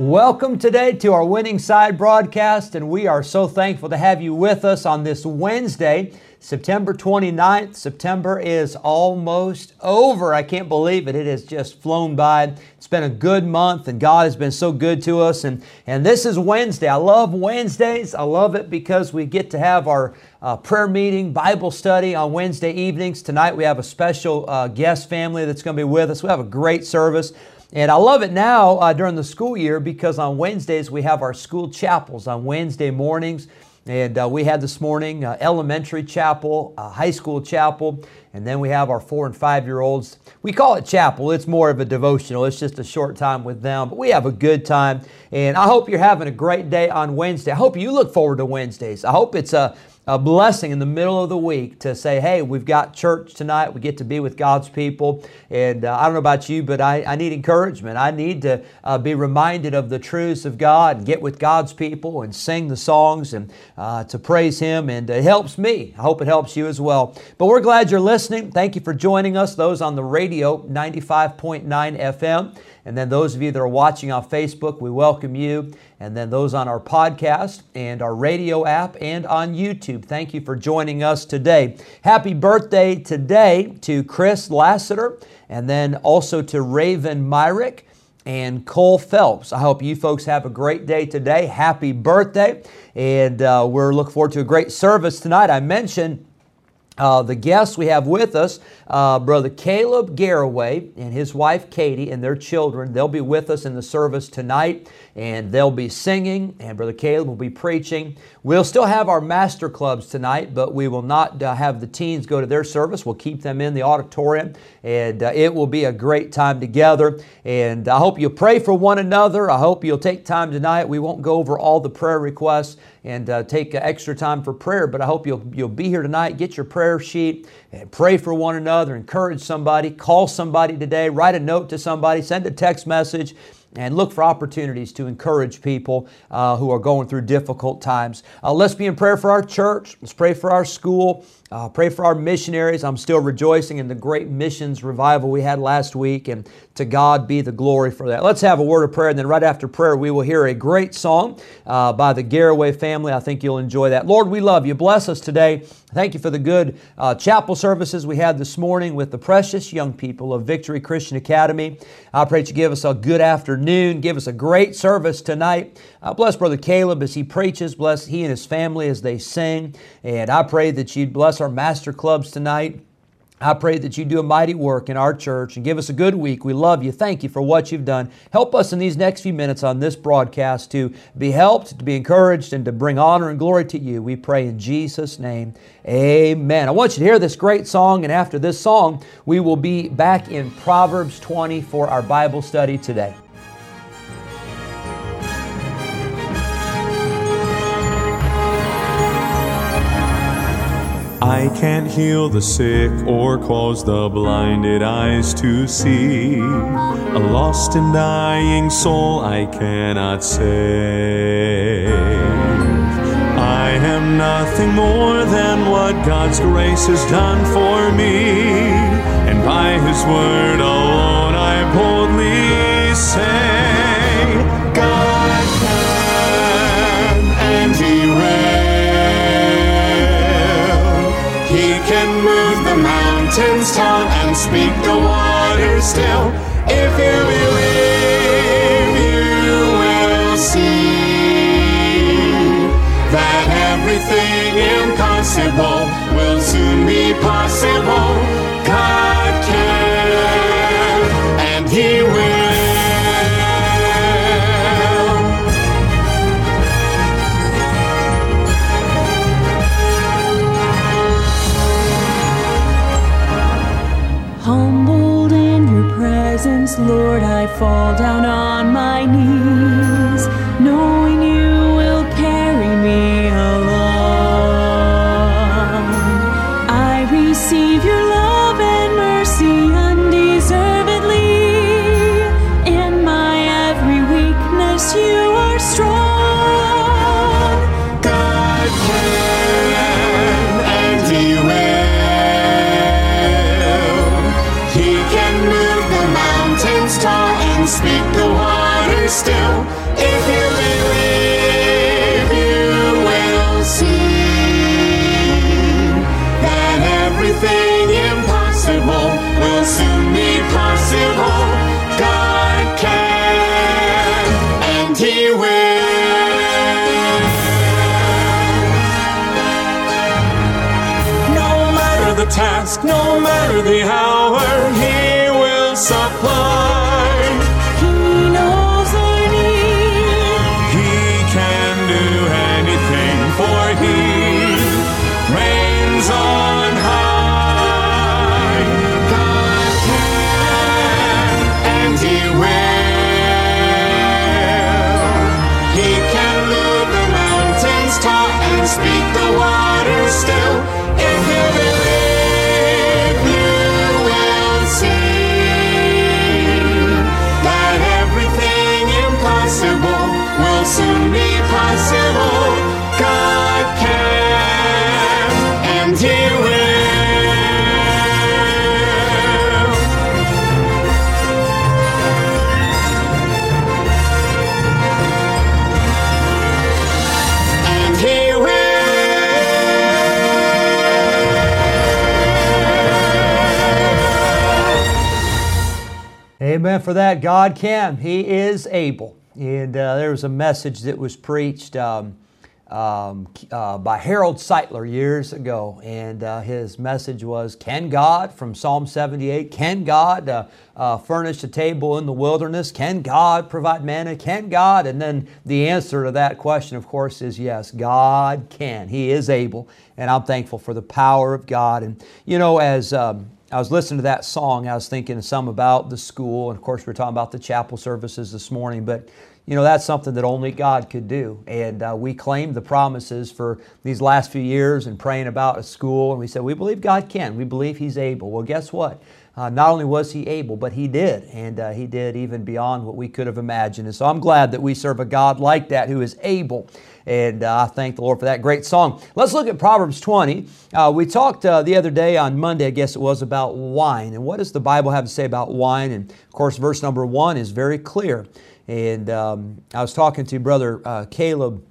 Welcome today to our Winning Side broadcast, and we are so thankful to have you with us on this Wednesday, September 29th. September is almost over. I can't believe it. It has just flown by. It's been a good month, and God has been so good to us. And, and this is Wednesday. I love Wednesdays. I love it because we get to have our uh, prayer meeting, Bible study on Wednesday evenings. Tonight we have a special uh, guest family that's going to be with us. We have a great service. And I love it now uh, during the school year because on Wednesdays we have our school chapels on Wednesday mornings. And uh, we had this morning uh, elementary chapel, high school chapel, and then we have our four and five year olds. We call it chapel, it's more of a devotional, it's just a short time with them, but we have a good time. And I hope you're having a great day on Wednesday. I hope you look forward to Wednesdays. I hope it's a a blessing in the middle of the week to say, hey, we've got church tonight. We get to be with God's people. And uh, I don't know about you, but I, I need encouragement. I need to uh, be reminded of the truths of God and get with God's people and sing the songs and uh, to praise Him. And it helps me. I hope it helps you as well. But we're glad you're listening. Thank you for joining us, those on the radio, 95.9 FM. And then those of you that are watching on Facebook, we welcome you. And then those on our podcast and our radio app and on YouTube, thank you for joining us today. Happy birthday today to Chris Lassiter and then also to Raven Myrick and Cole Phelps. I hope you folks have a great day today. Happy birthday. And uh, we're looking forward to a great service tonight. I mentioned uh, the guests we have with us, uh, Brother Caleb Garraway and his wife Katie and their children. They'll be with us in the service tonight and they'll be singing, and Brother Caleb will be preaching. We'll still have our master clubs tonight, but we will not uh, have the teens go to their service. We'll keep them in the auditorium, and uh, it will be a great time together. And I hope you'll pray for one another. I hope you'll take time tonight. We won't go over all the prayer requests and uh, take extra time for prayer, but I hope you'll, you'll be here tonight. Get your prayer sheet and pray for one another, encourage somebody, call somebody today, write a note to somebody, send a text message and look for opportunities to encourage people uh, who are going through difficult times. Uh, let's be in prayer for our church. Let's pray for our school. Uh, pray for our missionaries. I'm still rejoicing in the great missions revival we had last week, and to God be the glory for that. Let's have a word of prayer, and then right after prayer, we will hear a great song uh, by the Garraway family. I think you'll enjoy that. Lord, we love you. Bless us today. Thank you for the good uh, chapel services we had this morning with the precious young people of Victory Christian Academy. I pray that you give us a good afternoon, give us a great service tonight. Uh, bless Brother Caleb as he preaches, bless he and his family as they sing, and I pray that you'd bless our master clubs tonight. I pray that you do a mighty work in our church and give us a good week. We love you. Thank you for what you've done. Help us in these next few minutes on this broadcast to be helped, to be encouraged, and to bring honor and glory to you. We pray in Jesus' name. Amen. I want you to hear this great song, and after this song, we will be back in Proverbs 20 for our Bible study today. Can't heal the sick or cause the blinded eyes to see. A lost and dying soul I cannot save. I am nothing more than what God's grace has done for me. And by His word alone I boldly say, the mountains tall and speak the waters still. If you believe, you will see that everything impossible will soon be possible. God Lord, I fall down on my knees, mountains tall and speak the waters still. If you believe, you will see that everything impossible will soon be possible. God can and He will. No matter the task, no matter the hour, Amen for that. God can. He is able. And uh, there was a message that was preached um, um, uh, by Harold Sightler years ago. And uh, his message was Can God, from Psalm 78, can God uh, uh, furnish a table in the wilderness? Can God provide manna? Can God? And then the answer to that question, of course, is yes, God can. He is able. And I'm thankful for the power of God. And, you know, as. Um, I was listening to that song. I was thinking some about the school, and of course, we are talking about the chapel services this morning. But you know, that's something that only God could do. And uh, we claimed the promises for these last few years and praying about a school, and we said we believe God can. We believe He's able. Well, guess what? Uh, not only was He able, but He did, and uh, He did even beyond what we could have imagined. And so I'm glad that we serve a God like that who is able. And uh, I thank the Lord for that great song. Let's look at Proverbs 20. Uh, we talked uh, the other day on Monday, I guess it was, about wine. And what does the Bible have to say about wine? And of course, verse number one is very clear. And um, I was talking to Brother uh, Caleb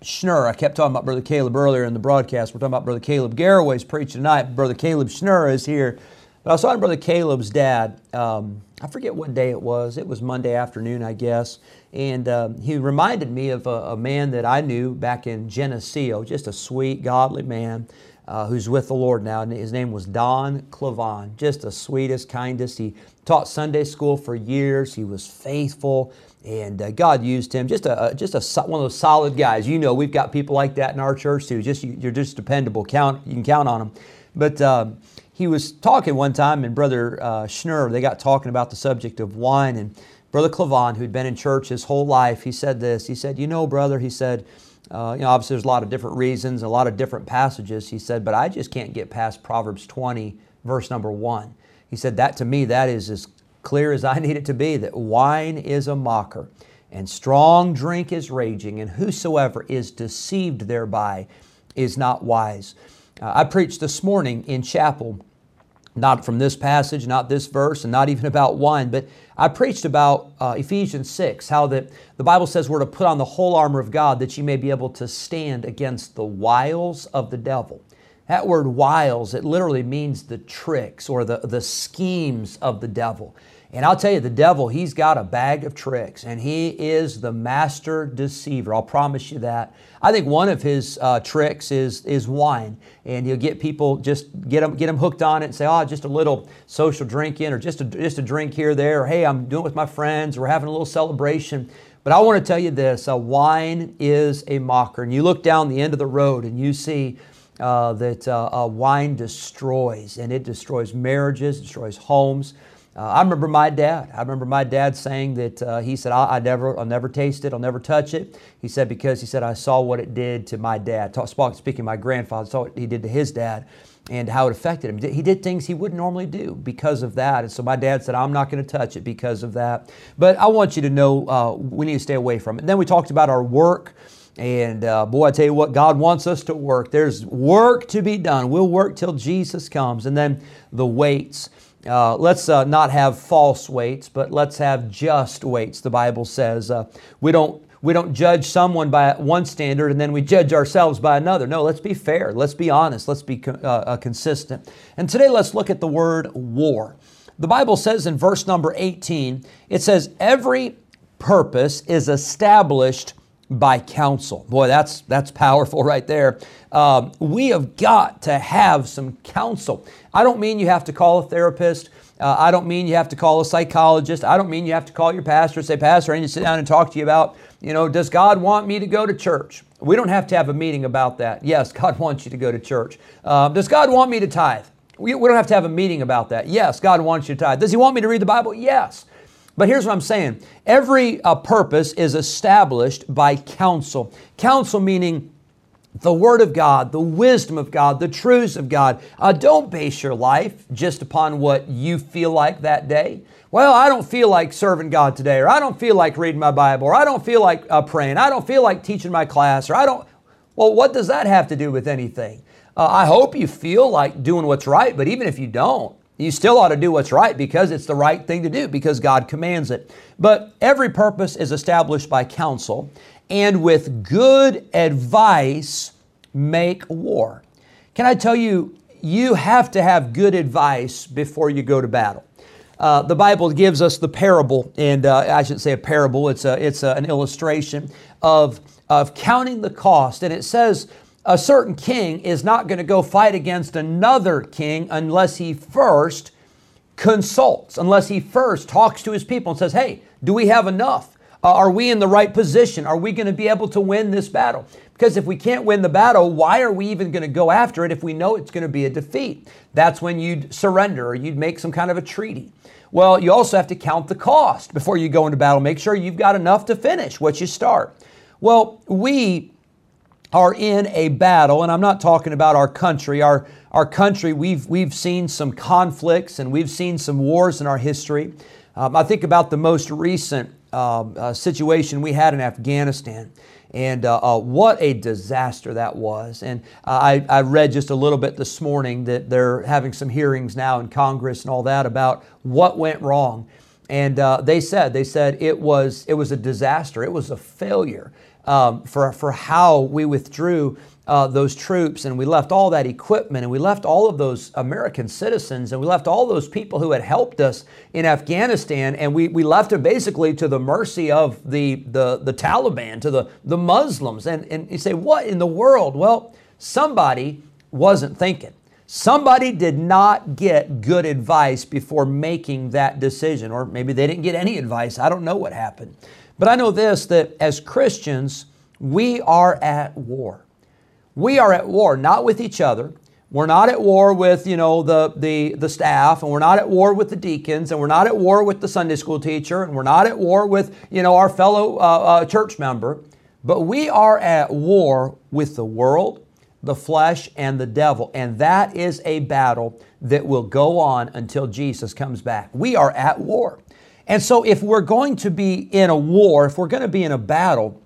Schnurr. I kept talking about Brother Caleb earlier in the broadcast. We're talking about Brother Caleb Garraway's preaching tonight. Brother Caleb Schnurr is here. But I was talking to Brother Caleb's dad. Um, I forget what day it was. It was Monday afternoon, I guess. And uh, he reminded me of a, a, man that I knew back in Geneseo, just a sweet, godly man uh, who's with the Lord now. And his name was Don Clavon, just the sweetest, kindest. He taught Sunday school for years. He was faithful, and uh, God used him. Just a just a one of those solid guys. You know, we've got people like that in our church too. Just you're just dependable. Count you can count on them. But um, he was talking one time, and Brother uh, Schnurr, they got talking about the subject of wine, and Brother Clavon, who'd been in church his whole life, he said this. He said, "You know, brother," he said. Uh, you know, obviously there's a lot of different reasons, a lot of different passages. He said, but I just can't get past Proverbs 20, verse number one. He said, that to me, that is as clear as I need it to be that wine is a mocker, and strong drink is raging, and whosoever is deceived thereby is not wise. Uh, I preached this morning in chapel, not from this passage, not this verse, and not even about wine, but I preached about uh, Ephesians 6, how that the Bible says we're to put on the whole armor of God that you may be able to stand against the wiles of the devil. That word wiles, it literally means the tricks or the, the schemes of the devil. And I'll tell you, the devil, he's got a bag of tricks, and he is the master deceiver. I'll promise you that. I think one of his uh, tricks is is wine, and he'll get people just get them get them hooked on it and say, "Oh, just a little social drinking, or just a just a drink here, there, or hey, I'm doing it with my friends, we're having a little celebration." But I want to tell you this: uh, wine is a mocker, and you look down the end of the road and you see. Uh, that uh, uh, wine destroys, and it destroys marriages, destroys homes. Uh, I remember my dad. I remember my dad saying that uh, he said, I, I, never, I'll never taste it. I'll never touch it. He said, because he said, I saw what it did to my dad. Talk, speaking my grandfather, saw what he did to his dad and how it affected him. He did things he wouldn't normally do because of that. And so my dad said, I'm not going to touch it because of that. But I want you to know uh, we need to stay away from it. And then we talked about our work. And uh, boy, I tell you what, God wants us to work. There's work to be done. We'll work till Jesus comes. And then the weights. Uh, let's uh, not have false weights, but let's have just weights. The Bible says uh, we don't we don't judge someone by one standard and then we judge ourselves by another. No, let's be fair. Let's be honest. Let's be uh, uh, consistent. And today, let's look at the word war. The Bible says in verse number 18, it says, "Every purpose is established." By counsel. Boy, that's that's powerful right there. Um, we have got to have some counsel. I don't mean you have to call a therapist. Uh, I don't mean you have to call a psychologist. I don't mean you have to call your pastor and say, Pastor, I need to sit down and talk to you about, you know, does God want me to go to church? We don't have to have a meeting about that. Yes, God wants you to go to church. Uh, does God want me to tithe? We, we don't have to have a meeting about that. Yes, God wants you to tithe. Does He want me to read the Bible? Yes. But here's what I'm saying every uh, purpose is established by counsel. Counsel meaning the Word of God, the wisdom of God, the truths of God. Uh, don't base your life just upon what you feel like that day. Well, I don't feel like serving God today, or I don't feel like reading my Bible, or I don't feel like uh, praying, I don't feel like teaching my class, or I don't. Well, what does that have to do with anything? Uh, I hope you feel like doing what's right, but even if you don't, you still ought to do what's right because it's the right thing to do because God commands it. But every purpose is established by counsel, and with good advice, make war. Can I tell you, you have to have good advice before you go to battle. Uh, the Bible gives us the parable, and uh, I shouldn't say a parable, it's, a, it's a, an illustration of, of counting the cost. And it says, a certain king is not going to go fight against another king unless he first consults, unless he first talks to his people and says, Hey, do we have enough? Uh, are we in the right position? Are we going to be able to win this battle? Because if we can't win the battle, why are we even going to go after it if we know it's going to be a defeat? That's when you'd surrender or you'd make some kind of a treaty. Well, you also have to count the cost before you go into battle. Make sure you've got enough to finish what you start. Well, we are in a battle, and I'm not talking about our country. Our, our country, we've, we've seen some conflicts and we've seen some wars in our history. Um, I think about the most recent uh, uh, situation we had in Afghanistan. And uh, uh, what a disaster that was. And uh, I, I, read just a little bit this morning that they're having some hearings now in Congress and all that about what went wrong. And uh, they said, they said it was, it was a disaster. It was a failure um, for, for how we withdrew uh, those troops and we left all that equipment and we left all of those American citizens and we left all those people who had helped us in Afghanistan and we, we left them basically to the mercy of the, the, the Taliban, to the, the Muslims. And, and you say, what in the world? Well, somebody wasn't thinking. Somebody did not get good advice before making that decision, or maybe they didn't get any advice. I don't know what happened. But I know this that as Christians, we are at war. We are at war not with each other. We're not at war with, you know, the, the, the staff, and we're not at war with the deacons, and we're not at war with the Sunday school teacher, and we're not at war with, you know, our fellow uh, uh, church member. But we are at war with the world, the flesh, and the devil. And that is a battle that will go on until Jesus comes back. We are at war. And so, if we're going to be in a war, if we're going to be in a battle,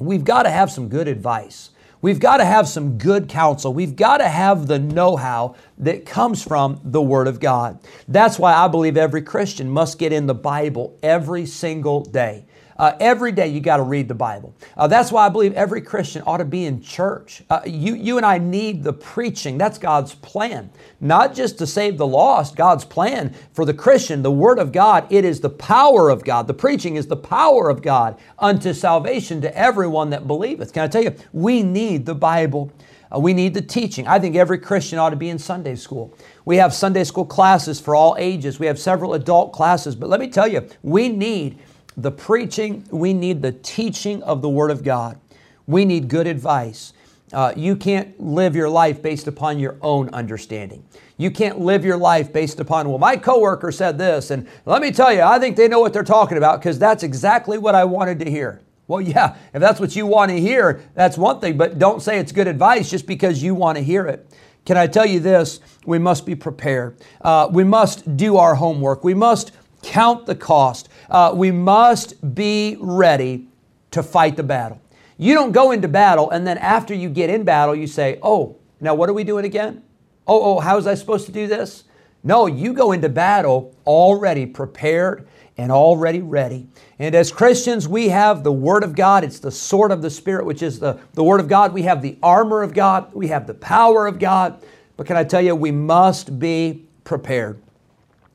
we've got to have some good advice. We've got to have some good counsel. We've got to have the know how that comes from the Word of God. That's why I believe every Christian must get in the Bible every single day. Uh, every day you got to read the Bible. Uh, that's why I believe every Christian ought to be in church. Uh, you, you and I need the preaching. That's God's plan. Not just to save the lost, God's plan for the Christian, the Word of God, it is the power of God. The preaching is the power of God unto salvation to everyone that believeth. Can I tell you, we need the Bible. Uh, we need the teaching. I think every Christian ought to be in Sunday school. We have Sunday school classes for all ages. We have several adult classes. But let me tell you, we need the preaching, we need the teaching of the Word of God. We need good advice. Uh, you can't live your life based upon your own understanding. You can't live your life based upon, well, my coworker said this, and let me tell you, I think they know what they're talking about because that's exactly what I wanted to hear. Well, yeah, if that's what you want to hear, that's one thing, but don't say it's good advice just because you want to hear it. Can I tell you this? We must be prepared. Uh, we must do our homework. We must count the cost. Uh, we must be ready to fight the battle. You don't go into battle and then after you get in battle, you say, oh, now what are we doing again? Oh, oh, how was I supposed to do this? No, you go into battle already prepared and already ready. And as Christians, we have the Word of God. It's the sword of the Spirit, which is the, the Word of God. We have the armor of God. We have the power of God. But can I tell you, we must be prepared.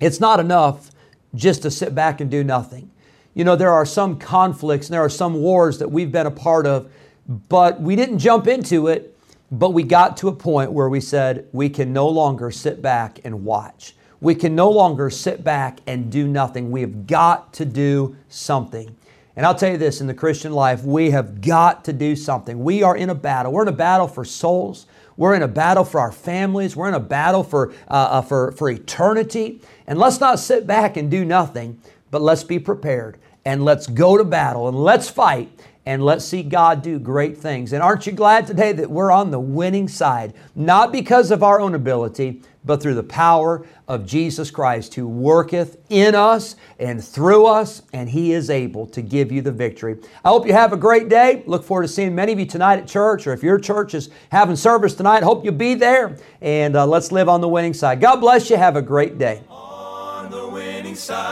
It's not enough just to sit back and do nothing. You know, there are some conflicts and there are some wars that we've been a part of, but we didn't jump into it but we got to a point where we said we can no longer sit back and watch. We can no longer sit back and do nothing. We have got to do something. And I'll tell you this in the Christian life, we have got to do something. We are in a battle. We're in a battle for souls. We're in a battle for our families. We're in a battle for, uh, uh, for, for eternity. And let's not sit back and do nothing, but let's be prepared and let's go to battle and let's fight and let's see God do great things. And aren't you glad today that we're on the winning side? Not because of our own ability, but through the power of Jesus Christ who worketh in us and through us, and He is able to give you the victory. I hope you have a great day. Look forward to seeing many of you tonight at church, or if your church is having service tonight, hope you'll be there. And uh, let's live on the winning side. God bless you. Have a great day. On the winning side.